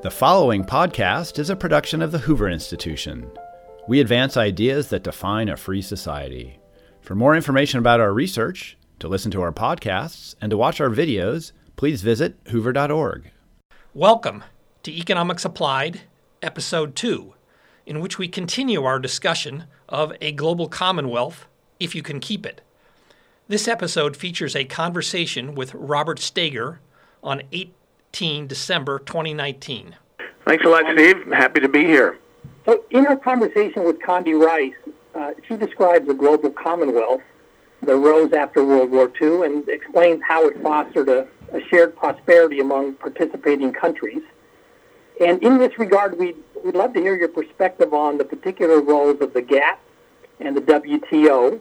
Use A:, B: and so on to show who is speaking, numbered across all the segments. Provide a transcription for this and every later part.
A: The following podcast is a production of the Hoover Institution. We advance ideas that define a free society. For more information about our research, to listen to our podcasts, and to watch our videos, please visit hoover.org.
B: Welcome to Economics Applied, Episode 2, in which we continue our discussion of a global commonwealth if you can keep it. This episode features a conversation with Robert Staiger on 18 December 2019.
C: Thanks a lot, Steve. Happy to be here.
D: So, in her conversation with Condi Rice, uh, she describes the global commonwealth that arose after World War II and explains how it fostered a, a shared prosperity among participating countries. And in this regard, we'd, we'd love to hear your perspective on the particular roles of the GATT and the WTO.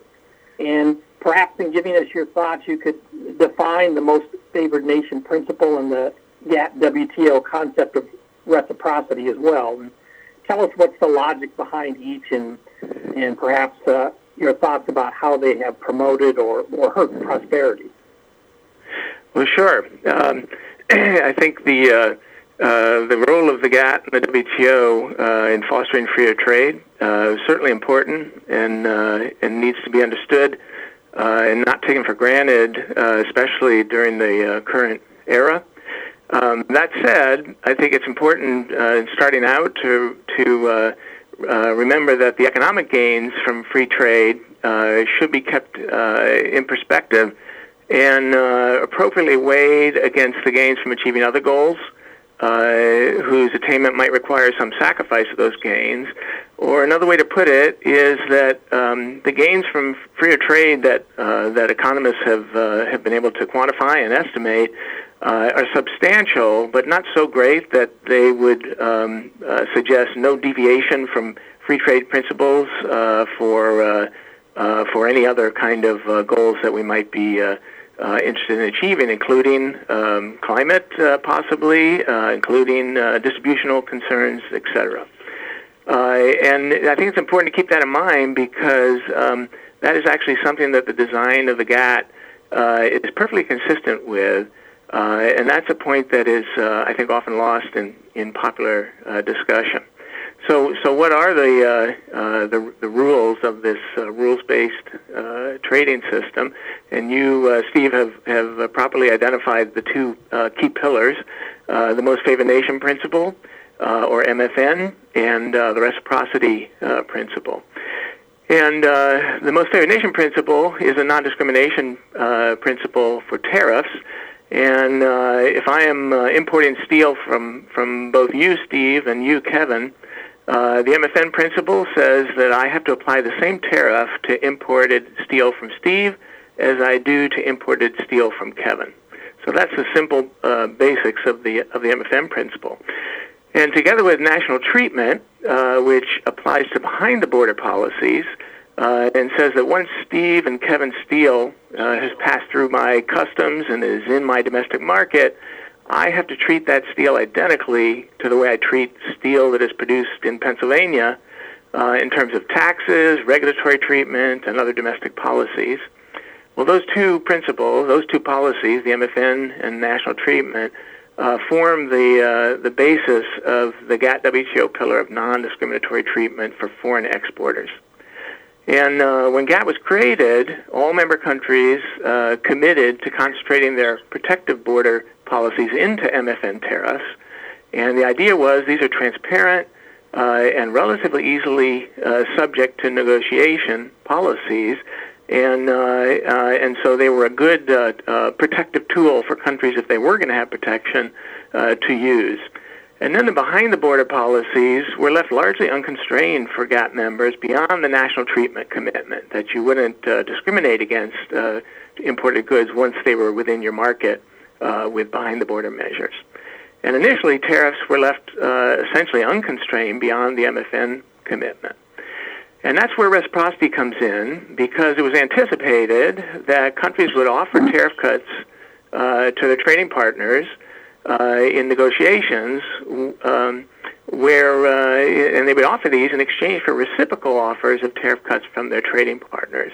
D: And perhaps in giving us your thoughts, you could define the most favored nation principle and the GATT WTO concept of reciprocity as well. And tell us what's the logic behind each and, and perhaps uh, your thoughts about how they have promoted or, or hurt prosperity.
C: Well, sure. Um, I think the uh, uh, the role of the GATT and the WTO uh, in fostering freer trade uh, is certainly important and uh, and needs to be understood and not taken for granted, especially during the current era. Um, that said, I think it's important in starting out to to uh, uh, remember that the economic gains from free trade should be kept in perspective and appropriately weighed against the gains from achieving other goals uh, whose attainment might require some sacrifice of those gains. Or another way to put it is that um, the gains from freer trade that uh, that economists have uh, have been able to quantify and estimate uh, are substantial, but not so great that they would um, uh, suggest no deviation from free trade principles uh, for for any other kind of goals that we might be uh, interested in achieving, including um, climate, uh, possibly, uh, including uh, distributional concerns, etc. Uh, and I think it's important to keep that in mind because um, that is actually something that the design of the GATT uh, is perfectly consistent with. and that's a point that is, I think, often lost in, in popular discussion. So, so what are the uh, uh, the, the, rules of this uh, rules-based uh, trading system? And you, uh, Steve, have have uh, properly identified the two key pillars: the most favored nation principle, or MFN, and the reciprocity principle. And the most favored nation principle is a non-discrimination principle for tariffs. And if I am importing steel from from both you, Steve, and you, Kevin, uh, the MFN principle says that I have to apply the same tariff to imported steel from Steve as I do to imported steel from Kevin. So that's the simple uh, basics of the of the MFN principle. And together with national treatment, uh, which applies to behind the border policies, uh, and says that once Steve and Kevin steel uh, has passed through my customs and is in my domestic market, I have to treat that steel identically to the way I treat steel that is produced in Pennsylvania uh, in terms of taxes, regulatory treatment, and other domestic policies. Well, those two principles, those two policies, the MFN and national treatment, uh, form the uh, the basis of the GATT WTO pillar of non-discriminatory treatment for foreign exporters. And uh, when GATT was created, all member countries uh, committed to concentrating their protective border policies into MFN tariffs. And the idea was these are transparent uh, and relatively easily uh, subject to negotiation policies. And, uh, uh, and so they were a good protective tool for countries if they were going to have protection to use. And then the behind the border policies were left largely unconstrained for GATT members beyond the national treatment commitment that you wouldn't uh, discriminate against uh, imported goods once they were within your market uh, with behind the border measures. And initially, tariffs were left uh, essentially unconstrained beyond the MFN commitment. And that's where reciprocity comes in because it was anticipated that countries would offer tariff cuts uh, to their trading partners uh, in negotiations um, where uh, and they would offer these in exchange for reciprocal offers of tariff cuts from their trading partners.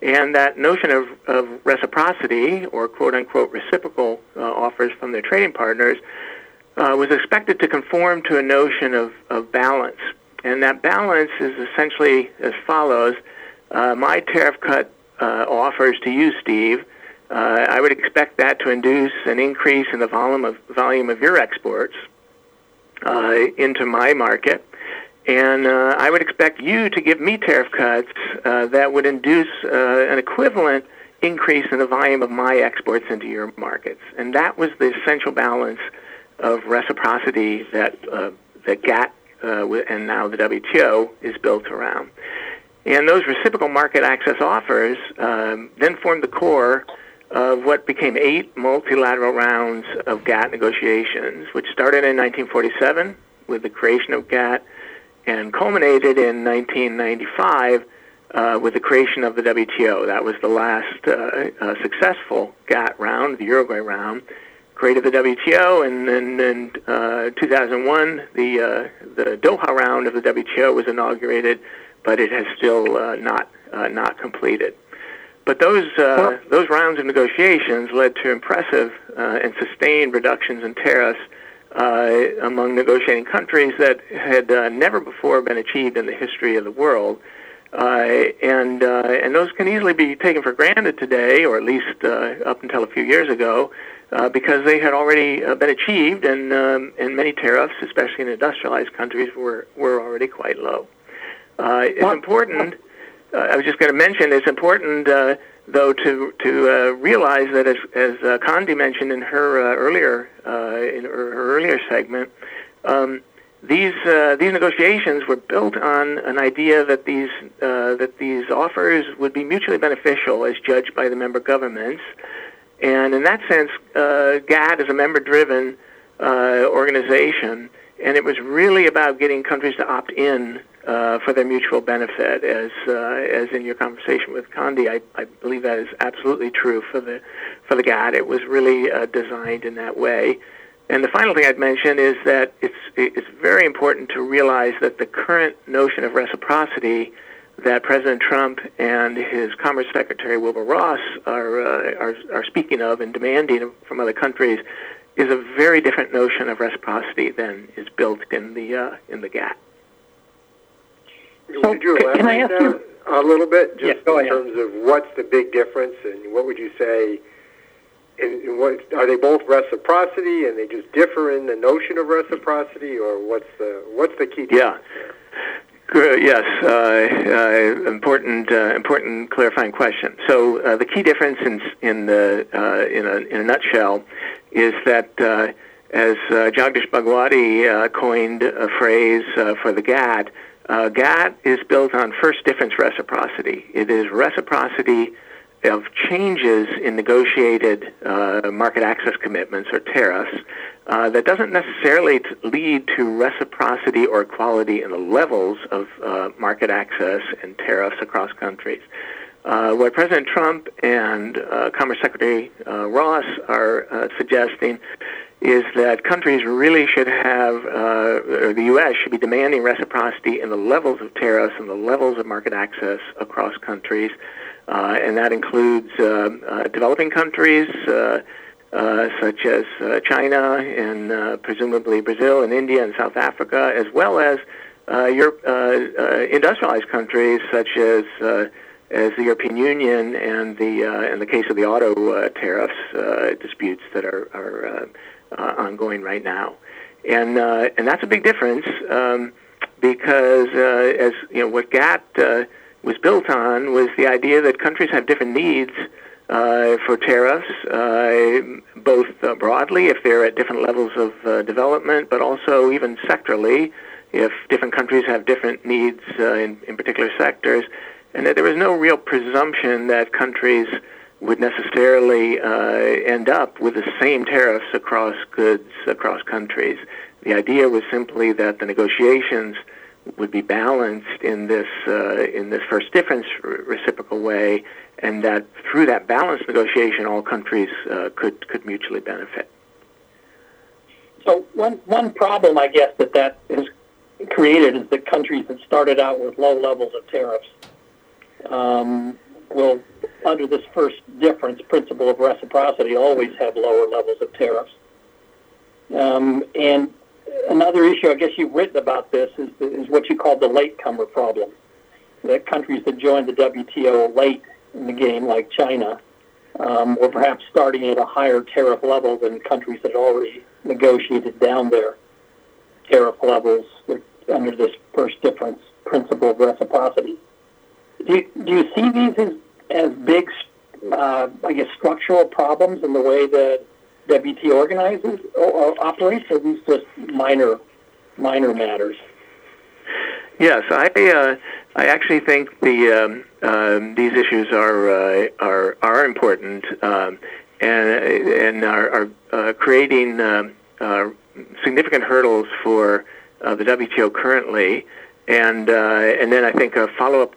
C: And that notion of, of reciprocity or quote unquote reciprocal uh, offers from their trading partners uh, was expected to conform to a notion of, of balance. And that balance is essentially as follows uh, My tariff cut uh, offers to you, Steve, uh, I would expect that to induce an increase in the volume of, volume of your exports uh, into my market. And uh, I would expect you to give me tariff cuts that would induce an equivalent increase in the volume of my exports into your markets. And that was the essential balance of reciprocity that uh, that GATT uh, and now the WTO is built around. And those reciprocal market access offers um, then formed the core of what became eight multilateral rounds of GATT negotiations, which started in 1947 with the creation of GATT and culminated in 1995 uh, with the creation of the WTO. That was the last uh, uh, successful GATT round, the Uruguay round, created the WTO, and then in uh, 2001, the uh, the Doha round of the WTO was inaugurated, but it has still uh, not not completed. But those uh, those rounds of negotiations led to impressive uh, and sustained reductions in tariffs uh, among negotiating countries that had uh, never before been achieved in the history of the world. Uh, and uh, and those can easily be taken for granted today, or at least uh, up until a few years ago, uh, because they had already uh, been achieved, and um, and many tariffs, especially in industrialized countries, were were already quite low. Uh, it's important. Uh, I was just going to mention it's important, uh, though, to to uh, realize that as as uh, Condi mentioned in her uh, earlier uh, in her, earlier segment. Um, these uh, these negotiations were built on an idea that these that these offers would be mutually beneficial as judged by the member governments, and in that sense, GATT is a member-driven organization, and it was really about getting countries to opt in uh, for their mutual benefit. As uh, as in your conversation with Condi, I, I believe that is absolutely true for the for the GATT. It was really uh, designed in that way. And the final thing I'd mention is that it's it's very important to realize that the current notion of reciprocity that President Trump and his Commerce Secretary Wilbur Ross are, uh, are, are speaking of and demanding from other countries is a very different notion of reciprocity than is built in the uh, in the GATT.
E: So, Would you elaborate that a little bit, just
D: yes, go
E: in terms of what's the big difference, and what would you say? In, what, are they both reciprocity, and they just differ in the notion of reciprocity, or what's the what's the key?
C: Yeah. Yes, uh, uh, important, uh, important clarifying question. So uh, the key difference in in the uh, in a in a nutshell is that uh, as Jagdish Bhagwati coined a phrase for the GATT, GATT is built on first difference reciprocity. It is reciprocity of changes in negotiated market access commitments or tariffs uh, that doesn't necessarily t- lead to reciprocity or equality in the levels of uh, market access and tariffs across countries. Uh, what President Trump and uh, Commerce Secretary uh, Ross are suggesting is that countries really should have, uh, or the U.S. should be demanding reciprocity in the levels of tariffs and the levels of market access across countries. Uh, and that includes uh, developing countries, uh, such as uh, China and uh, presumably Brazil and India and South Africa, as well as uh, Europe, uh, industrialized countries such as as the European Union and the in the case of the auto tariffs disputes that are are ongoing right now, and and that's a big difference um, because as you know what GATT was built on was the idea that countries have different needs uh, for tariffs, uh, both uh, broadly if they're at different levels of uh, development, but also even sectorally if different countries have different needs uh, in, in particular sectors, and that there was no real presumption that countries would necessarily uh, end up with the same tariffs across goods across countries. The idea was simply that the negotiations would be balanced in this uh, in this first difference reciprocal way, and that through that balanced negotiation, all countries uh, could could mutually benefit.
D: So one one problem, I guess, that that has created is that countries that started out with low levels of tariffs um, will, under this first difference principle of reciprocity, always have lower levels of tariffs. Um, and another issue, I guess you've written about this, is, is what you call the latecomer problem. That countries that joined the WTO late in the game, like China, um, or perhaps starting at a higher tariff level than countries that already negotiated down their tariff levels under this first difference principle of reciprocity. Do you, do you see these as, as big, uh, I guess, structural problems in the way that WTO organizes or, or operates, or these just minor, minor matters?
C: Yes, I uh, I actually think the um, um, these issues are uh, are are important um, and and are, are uh, creating um, uh, significant hurdles for uh, the WTO currently. And uh, and then I think a follow up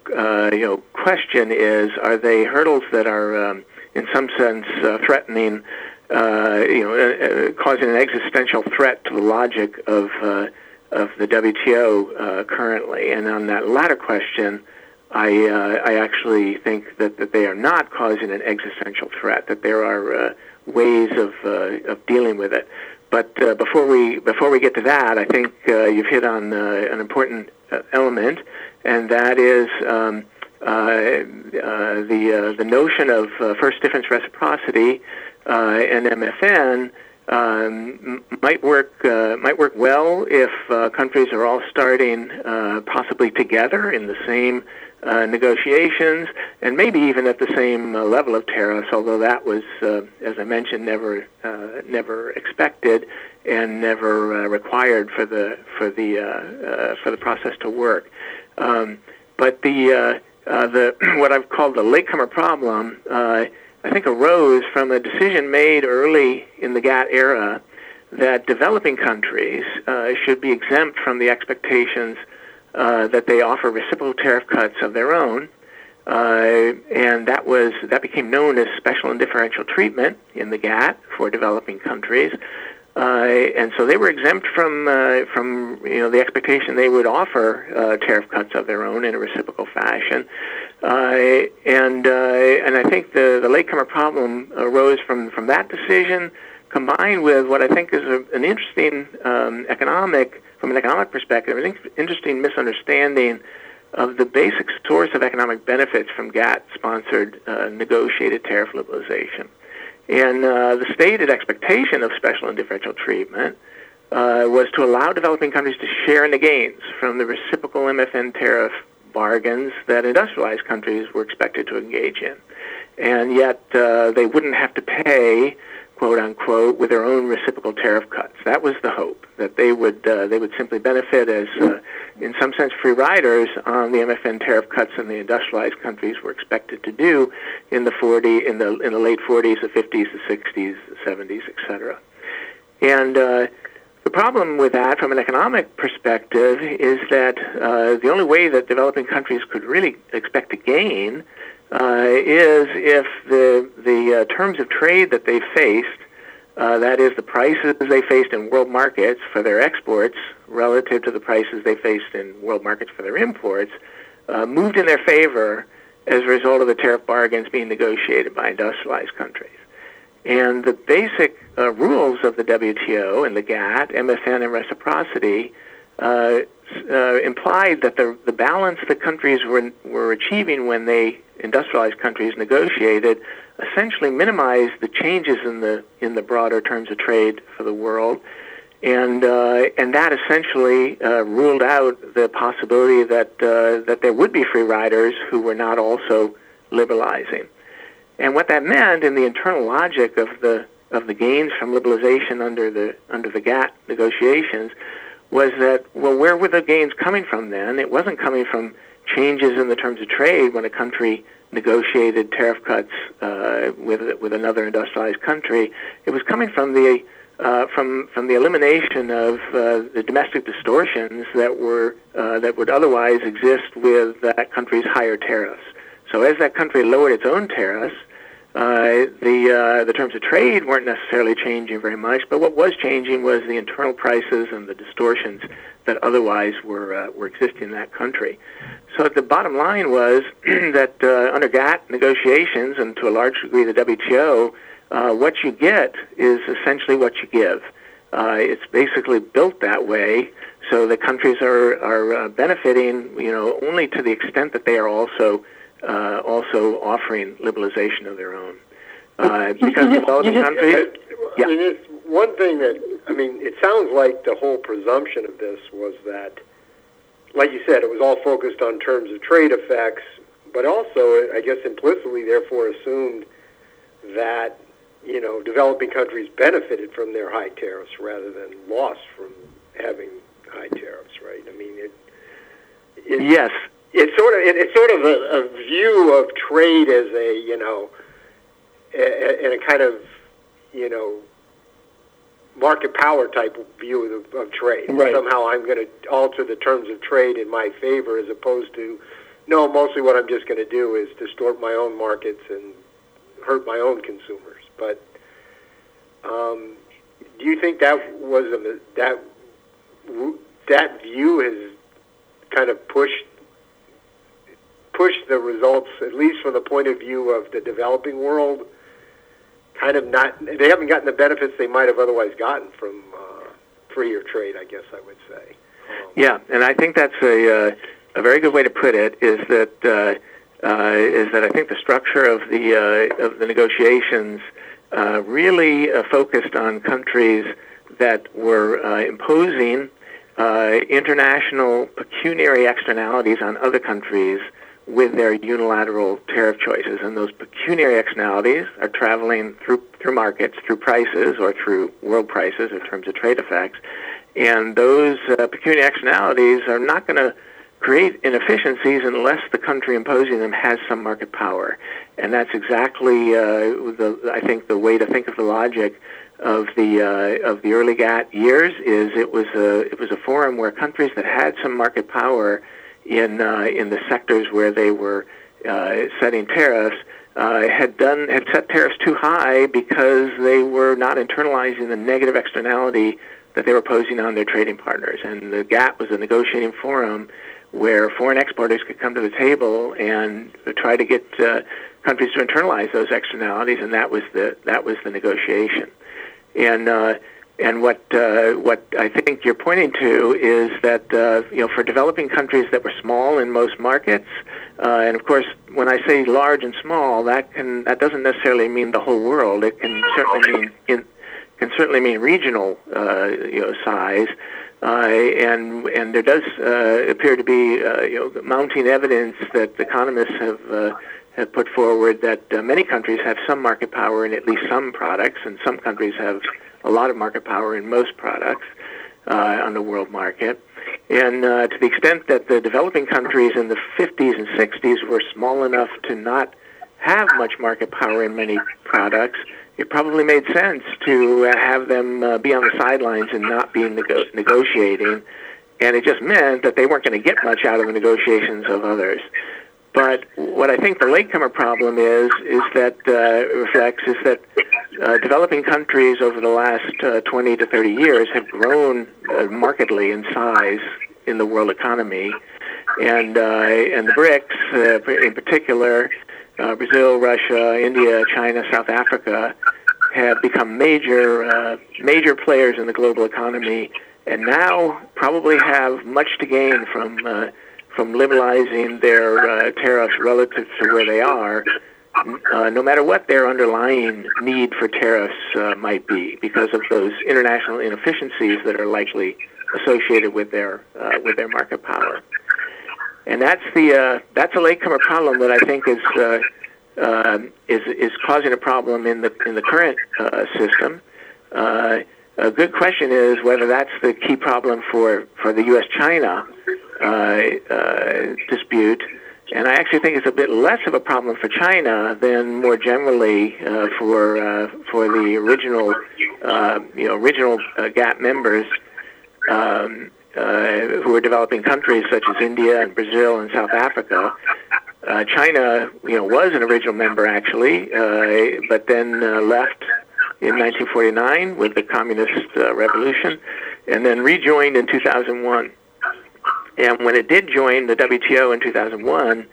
C: you know question is: Are they hurdles that are um, in some sense threatening? you know, causing an existential threat to the logic of of the WTO uh, currently. And on that latter question, I, uh, I actually think that, that they are not causing an existential threat, that there are uh, ways of, uh, of dealing with it. But uh, before, we, before we get to that, I think uh, you've hit on an important Uh, element, and that is um, uh, uh, the, the notion of first difference reciprocity and MFN um, might work uh, might work well if uh, countries are all starting uh, possibly together in the same uh, negotiations and maybe even at the same uh, level of tariffs. Although that was, uh, as I mentioned, never never expected and never required for the for the for the process to work. Um, but the the what I've called the latecomer problem I think, arose from a decision made early in the GATT era that developing countries uh, should be exempt from the expectations uh, that they offer reciprocal tariff cuts of their own. Uh, and that was that became known as special and differential treatment in the GATT for developing countries. Uh, and so they were exempt from uh, from you know the expectation they would offer uh, tariff cuts of their own in a reciprocal fashion. And and I think the the latecomer problem arose from from that decision, combined with what I think is a, an interesting um, economic from an economic perspective, an interesting misunderstanding of the basic source of economic benefits from GATT-sponsored uh, negotiated tariff liberalization. And uh, the stated expectation of special and differential treatment uh, was to allow developing countries to share in the gains from the reciprocal MFN tariff bargains that industrialized countries were expected to engage in. And yet uh, they wouldn't have to pay, quote unquote, with their own reciprocal tariff cuts. That was the hope that they would uh, they would simply benefit as, uh, in some sense, free riders on the MFN tariff cuts in the industrialized countries were expected to do in the 40 in the in the late 40s, the 50s, the 60s, the 70s, etc. And uh, the problem with that, from an economic perspective, is that uh, the only way that developing countries could really expect to gain uh, is if the the uh, terms of trade that they faced, uh, that is, the prices they faced in world markets for their exports relative to the prices they faced in world markets for their imports, uh, moved in their favor as a result of the tariff bargains being negotiated by industrialized countries. And the basic uh, rules of the WTO and the GATT, MFN, and reciprocity uh, implied that the, the balance the countries were, were achieving when they, industrialized countries, negotiated essentially minimized the changes in the, in the broader terms of trade for the world. And, uh, and that essentially uh, ruled out the possibility that, uh, that there would be free riders who were not also liberalizing. And what that meant in the internal logic of the of the gains from liberalization under the under the GATT negotiations was that well, where were the gains coming from then? It wasn't coming from changes in the terms of trade when a country negotiated tariff cuts uh, with with another industrialized country. It was coming from the uh, from from the elimination of uh, the domestic distortions that were uh, that would otherwise exist with that country's higher tariffs. So as that country lowered its own tariffs, uh, the uh, the terms of trade weren't necessarily changing very much, but what was changing was the internal prices and the distortions that otherwise were uh, were existing in that country. So the bottom line was that uh, under GATT negotiations and to a large degree the WTO, uh, what you get is essentially what you give. Uh, it's basically built that way so the countries are are benefiting, you know, only to the extent that they are also uh, also offering liberalization of their own. Uh, because developing countries,
E: yeah. I mean, it's one thing that I mean, it sounds like the whole presumption of this was that, like you said, it was all focused on terms of trade effects, but also, I guess, implicitly, therefore, assumed that you know developing countries benefited from their high tariffs rather than lost from having high tariffs, right? I mean, it.
C: it yes.
E: It's sort of it, it's sort of a, a view of trade as a you know, in a kind of you know market power type view of, of trade.
C: Right.
E: Somehow I'm going to alter the terms of trade in my favor as opposed to, no, mostly what I'm just going to do is distort my own markets and hurt my own consumers. But um, do you think that was a, that that view has kind of pushed pushed the results, at least from the point of view of the developing world, kind of not. They haven't gotten the benefits they might have otherwise gotten from uh, freer trade. I guess I would say.
C: Um, yeah, and I think that's a uh, a very good way to put it. Is that uh, uh, is that I think the structure of the uh, of the negotiations uh, really uh, focused on countries that were uh, imposing uh, international pecuniary externalities on other countries with their unilateral tariff choices. And those pecuniary externalities are traveling through, through markets, through prices, or through world prices in terms of trade effects. And those uh, pecuniary externalities are not going to create inefficiencies unless the country imposing them has some market power. And that's exactly, uh, the, I think, the way to think of the logic of the uh, of the early GATT years is it was a it was a forum where countries that had some market power in uh, in the sectors where they were uh, setting tariffs uh, had done had set tariffs too high because they were not internalizing the negative externality that they were posing on their trading partners. And the GATT was a negotiating forum where foreign exporters could come to the table and try to get uh, countries to internalize those externalities, and that was the that was the negotiation. And uh, and what uh, what I think you're pointing to is that uh, you know for developing countries that were small in most markets, uh, and of course when I say large and small, that can that doesn't necessarily mean the whole world. It can certainly mean in, can certainly mean regional uh, you know size. Uh, and and there does uh, appear to be you know mounting evidence that economists have have put forward that many countries have some market power in at least some products, and some countries have a lot of market power in most products uh, on the world market. And uh, to the extent that the developing countries in the 50s and 60s were small enough to not have much market power in many products, it probably made sense to uh, have them uh, be on the sidelines and not be nego- negotiating. And it just meant that they weren't going to get much out of the negotiations of others. But what I think the latecomer problem is is that uh, reflects is that uh, developing countries over the last uh, 20 to 30 years have grown uh, markedly in size in the world economy, and uh, and the BRICS uh, in particular, Brazil, Russia, India, China, South Africa, have become major major players in the global economy, and now probably have much to gain from from liberalizing their uh, tariffs relative to where they are, uh, no matter what their underlying need for tariffs uh, might be, because of those international inefficiencies that are likely associated with their uh, with their market power. And that's the uh, that's a latecomer problem that I think is uh, um, is is causing a problem in the in the current system. a good question is whether that's the key problem for, for the U.S.-China dispute. And I actually think it's a bit less of a problem for China than more generally uh, for uh, for the original uh, you know original uh, GATT members um, uh, who are developing countries such as India and Brazil and South Africa. Uh, China, you know, was an original member actually, but then left in 1949 with the communist revolution, and then rejoined in 2001. And when it did join the WTO in 2001,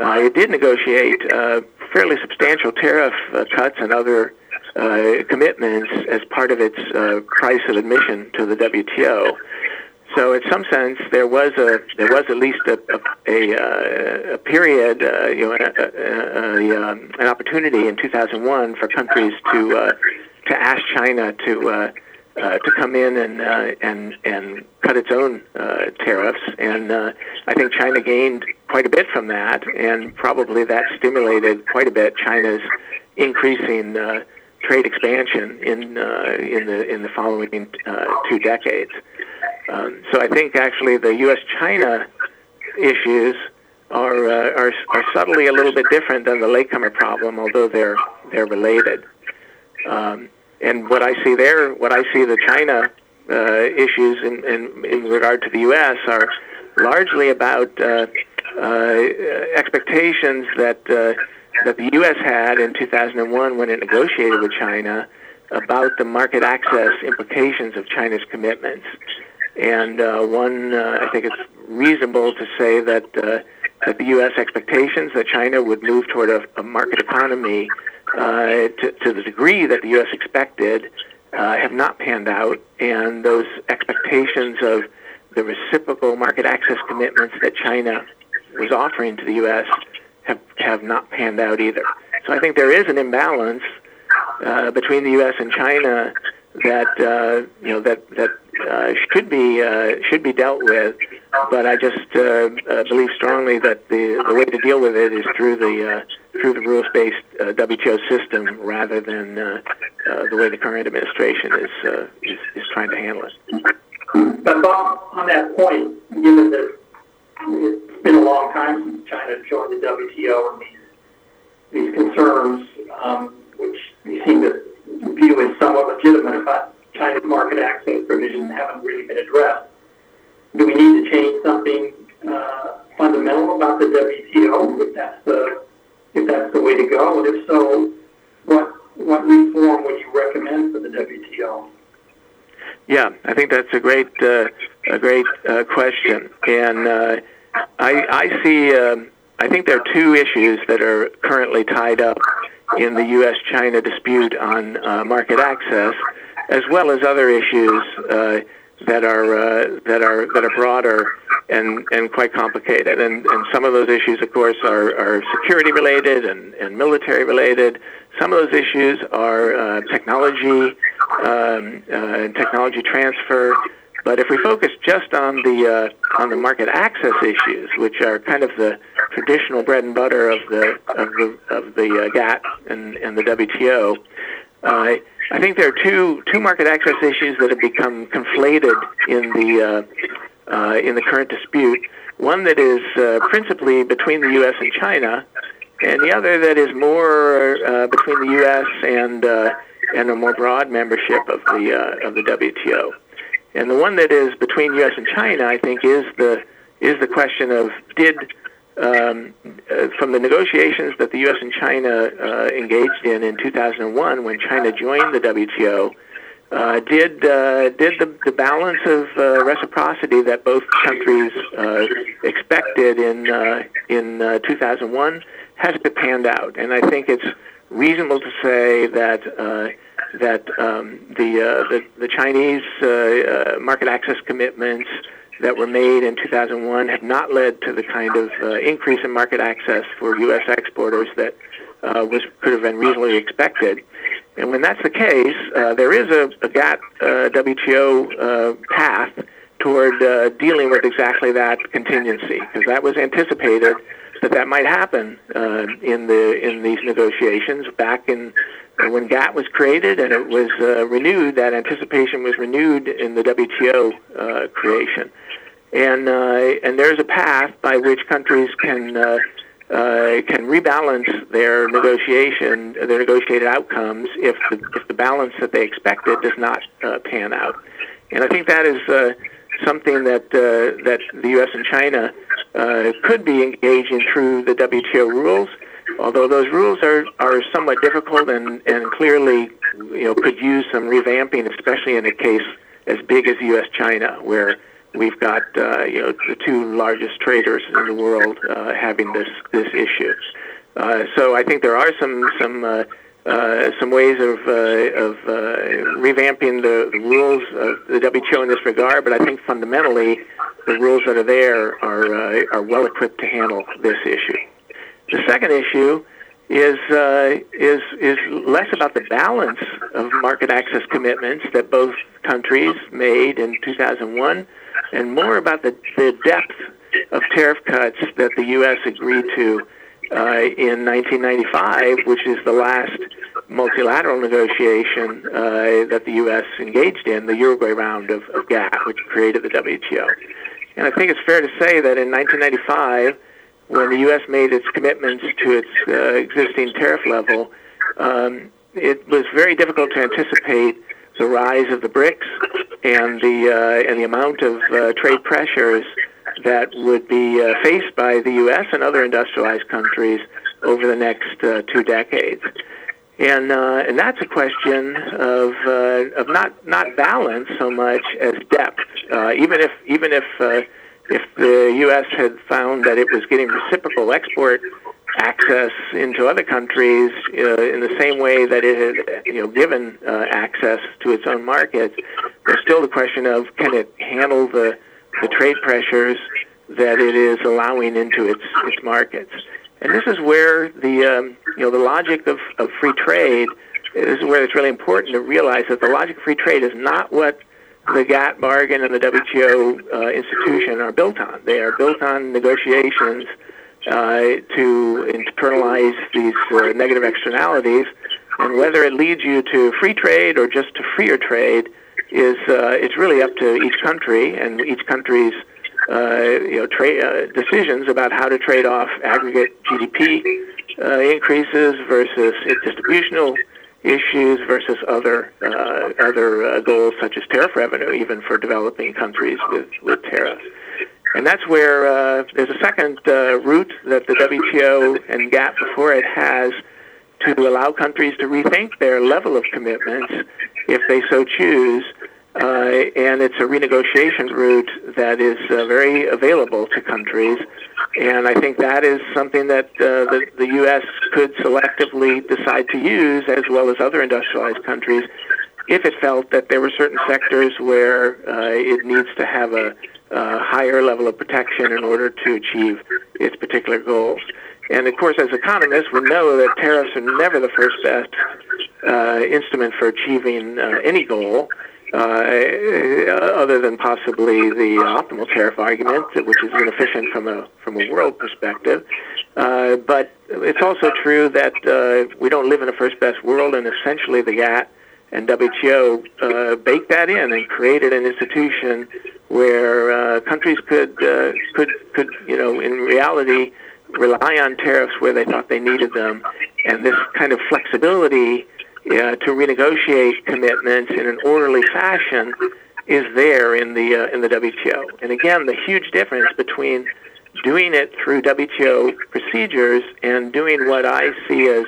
C: uh, it did negotiate uh, fairly substantial tariff uh, cuts and other uh, commitments as part of its uh, price of admission to the WTO. So, in some sense, there was a there was at least a a, a, uh, a period, you know, a, um, an opportunity in 2001 for countries to to ask China to uh, to come in and uh, and and cut its own uh, tariffs, and uh, I think China gained quite a bit from that, and probably that stimulated quite a bit China's increasing uh, trade expansion in uh, in the in the following two decades. Um, so I think actually the U.S.-China issues are, are are subtly a little bit different than the latecomer problem, although they're they're related. Um, and what I see there, what I see the China uh, issues in, in in regard to the U.S. are largely about uh, uh, expectations that uh, that the U.S. had in 2001 when it negotiated with China about the market access implications of China's commitments. And uh, one, uh, I think it's reasonable to say that uh, that the U.S. expectations that China would move toward a, a market economy uh, to, to the degree that the U.S. expected uh, have not panned out, and those expectations of the reciprocal market access commitments that China was offering to the U.S. have have not panned out either. So I think there is an imbalance uh, between the U.S. and China that uh, you know that that uh, should be uh, should be dealt with. But I just believe strongly that the the way to deal with it is through the through the rules based uh, WTO system rather than uh, uh, the way the current administration is, uh, is is trying to handle it.
D: But Bob, on that point, given that it's been a long time since China joined the WTO and these these concerns, um, which we seem to view as somewhat legitimate about China's market access provisions haven't really been addressed. Do we need to change something uh, fundamental about the WTO if that's the if that's the way to go? And if so, what what reform would you recommend for the WTO?
C: Yeah, I think that's a great uh, a great uh, question, and uh, I I see. Um, I think there are two issues that are currently tied up in the U.S.-China dispute on uh, market access, as well as other issues uh, that are uh, that are that are broader and and quite complicated. And and some of those issues, of course, are, are security related and, and military related. Some of those issues are uh, technology um, uh, technology transfer. But if we focus just on the uh, on the market access issues, which are kind of the traditional bread and butter of the of the of the uh, GATT and, and the WTO, uh, I think there are two two market access issues that have become conflated in the uh, uh, in the current dispute. One that is uh, principally between the U.S. and China, and the other that is more uh, between the U.S. and uh, and a more broad membership of the uh, of the WTO. And the one that is between U.S. and China, I think, is the is the question of did um, uh, from the negotiations that the U.S. and China uh, engaged in in 2001 when China joined the WTO. Uh, did uh, did the, the balance of uh, reciprocity that both countries uh, expected in in 2001 has it panned out? And I think it's reasonable to say that that um, the, the, the Chinese market access commitments that were made in 2001 have not led to the kind of uh, increase in market access for U.S. exporters that uh, was could have been reasonably expected. And when that's the case, uh, there is a, a GATT WTO path toward dealing with exactly that contingency, because that was anticipated that that might happen in the in these negotiations back in when GATT was created and it was uh, renewed, that anticipation was renewed in the WTO uh, creation. And, uh, and there's a path by which countries can, uh, uh, can rebalance their negotiation, their negotiated outcomes if the, if the balance that they expected does not uh, pan out. And I think that is something that, that the U.S. and China could be engaging through the WTO rules although those rules are, are somewhat difficult and, and clearly you know could use some revamping, especially in a case as big as U.S.-China, where we've got uh, you know the two largest traders in the world uh, having this this issue. Uh, so I think there are some some uh, some ways of, uh, of uh, revamping the, the, rules of the WTO in this regard, but I think fundamentally the rules that are there are, uh, are well equipped to handle this issue. The second issue is, uh, is, is less about the balance of market access commitments that both countries made in 2001 and more about the, the depth of tariff cuts that the U.S. agreed to uh, in 1995, which is the last multilateral negotiation uh, that the U.S. engaged in, the Uruguay round of, of GATT, which created the WTO. And I think it's fair to say that in 1995, when the U.S. made its commitments to its uh, existing tariff level, um, it was very difficult to anticipate the rise of the BRICS and the uh, and the amount of uh, trade pressures that would be uh, faced by the U.S. and other industrialized countries over the next uh, two decades. And, uh, and that's a question of, uh, of not, not balance so much as depth. Uh, even if, even if, uh, if the U.S. had found that it was getting reciprocal export access into other countries in the same way that it had you know, given access to its own markets, there's still the question of can it handle the the trade pressures that it is allowing into its its markets. And this is where the um, you know the logic of, of free trade is where it's really important to realize that the logic of free trade is not what the GATT bargain and the WTO uh, institution are built on. They are built on negotiations uh, to internalize these uh, negative externalities, and whether it leads you to free trade or just to freer trade is uh, it's really up to each country and each country's uh, you know uh, decisions about how to trade off aggregate GDP uh, increases versus distributional issues versus other uh, other goals such as tariff revenue, even for developing countries with, with tariffs. And that's where there's a second route that the WTO and GATT before it has to allow countries to rethink their level of commitments if they so choose. Uh, and it's a renegotiation route that is uh, very available to countries. And I think that is something that uh, the, the U.S. could selectively decide to use, as well as other industrialized countries, if it felt that there were certain sectors where uh, it needs to have a, a higher level of protection in order to achieve its particular goals. And of course, as economists, we know that tariffs are never the first best uh, instrument for achieving uh, any goal, uh, other than possibly the optimal tariff argument, which is inefficient from a from a world perspective. Uh, but it's also true that uh, we don't live in a first best world, and essentially the GATT and WTO uh, baked that in and created an institution where uh, countries could uh, could could you know in reality rely on tariffs where they thought they needed them, and this kind of flexibility uh, to renegotiate commitments in an orderly fashion is there in the uh, in the WTO. And again, the huge difference between doing it through WTO procedures and doing what I see as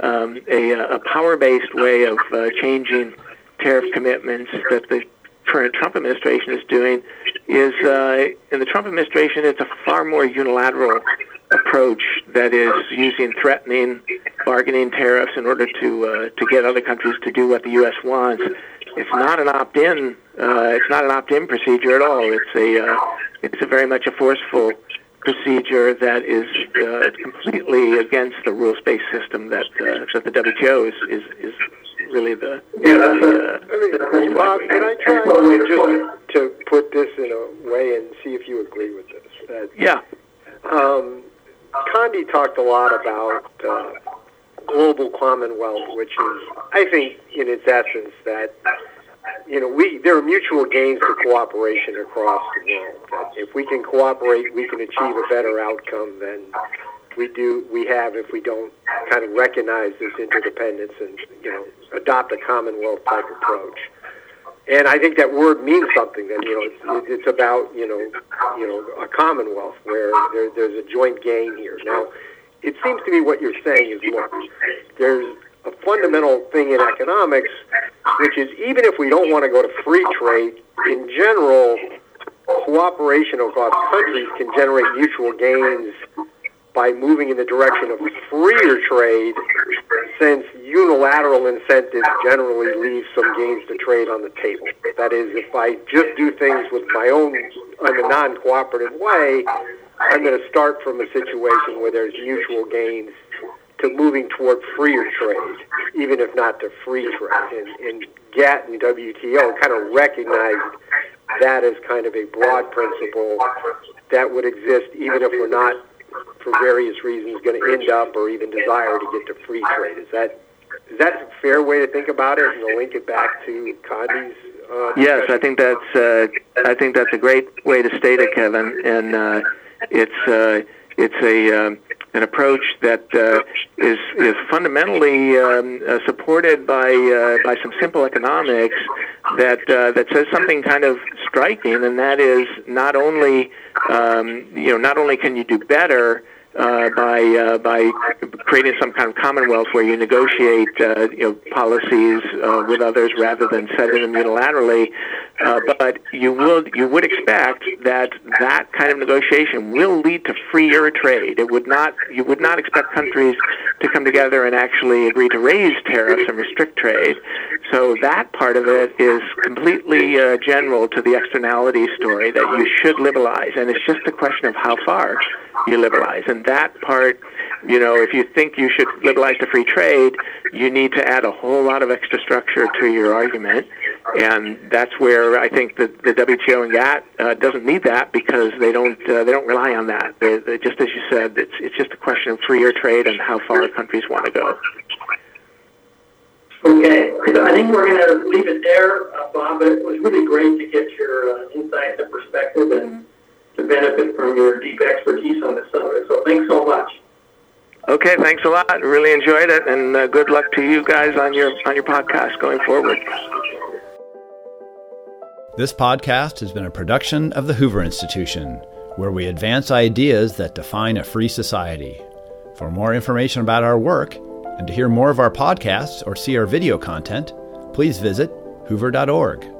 C: um, a, a power-based way of uh, changing tariff commitments that the current Trump administration is doing is uh, in the Trump administration it's a far more unilateral approach that is using threatening bargaining tariffs in order to uh, to get other countries to do what the U.S. wants. It's not an opt-in. Uh, it's not an opt-in procedure at all. It's a uh, it's a very much a forceful procedure that is uh, completely against the rules-based system that uh, that the WTO is is, is really the.
E: Yeah, the, uh, I mean, Bob, can I try just to put this in a way and see if you agree with this? That,
C: yeah.
E: Um, Condi talked a lot about uh, global commonwealth, which is, I think, in its essence, that you know we there are mutual gains to cooperation across the world. That if we can cooperate, we can achieve a better outcome than we do we have if we don't kind of recognize this interdependence and you know adopt a commonwealth type approach. And I think that word means something. That you know, it's, it's about you know, you know, a commonwealth where there, there's a joint gain here. Now, it seems to me what you're saying is look, there's a fundamental thing in economics, which is even if we don't want to go to free trade, in general, cooperation across countries can generate mutual gains by moving in the direction of freer trade, since unilateral incentives generally leave some gains to trade on the table. That is, if I just do things with my own in a non-cooperative way, I'm going to start from a situation where there's mutual gains to moving toward freer trade, even if not to free trade. And, and GATT and WTO kind of recognized that as kind of a broad principle that would exist even if we're not, for various reasons, going to end up or even desire to get to free trade. Is that is that a fair way to think about it and to link it back to Condi's? Uh,
C: yes, I think that's uh, I think that's a great way to state it, Kevin. And uh, it's uh, it's a um, an approach that uh, is is fundamentally um, uh, supported by uh, by some simple economics that uh, that says something kind of striking, and that is not only um, you know not only can you do better uh, by uh, by creating some kind of commonwealth where you negotiate uh, you know policies uh, with others rather than setting them unilaterally. Uh, but you will you would expect that that kind of negotiation will lead to freer trade. It would not you would not expect countries to come together and actually agree to raise tariffs and restrict trade. So that part of it is completely uh, general to the externality story that you should liberalize, and it's just a question of how far you liberalize. And that part, you know, if you think you should liberalize to free trade, you need to add a whole lot of extra structure to your argument. And that's where I think the, the WTO and GATT uh, doesn't need that because they don't uh, they don't rely on that. They're, they're, just as you said, it's it's just a question of freer trade and how far countries want to go.
D: Okay, I think we're going to leave it there, uh, Bob. But it was really great to get your uh, insights and perspective and to benefit from your deep expertise on this subject. So thanks so much.
C: Okay, thanks a lot. Really enjoyed it, and uh, good luck to you guys on your on your podcast going forward.
A: This podcast has been a production of the Hoover Institution, where we advance ideas that define a free society. For more information about our work and to hear more of our podcasts or see our video content, please visit hoover.org.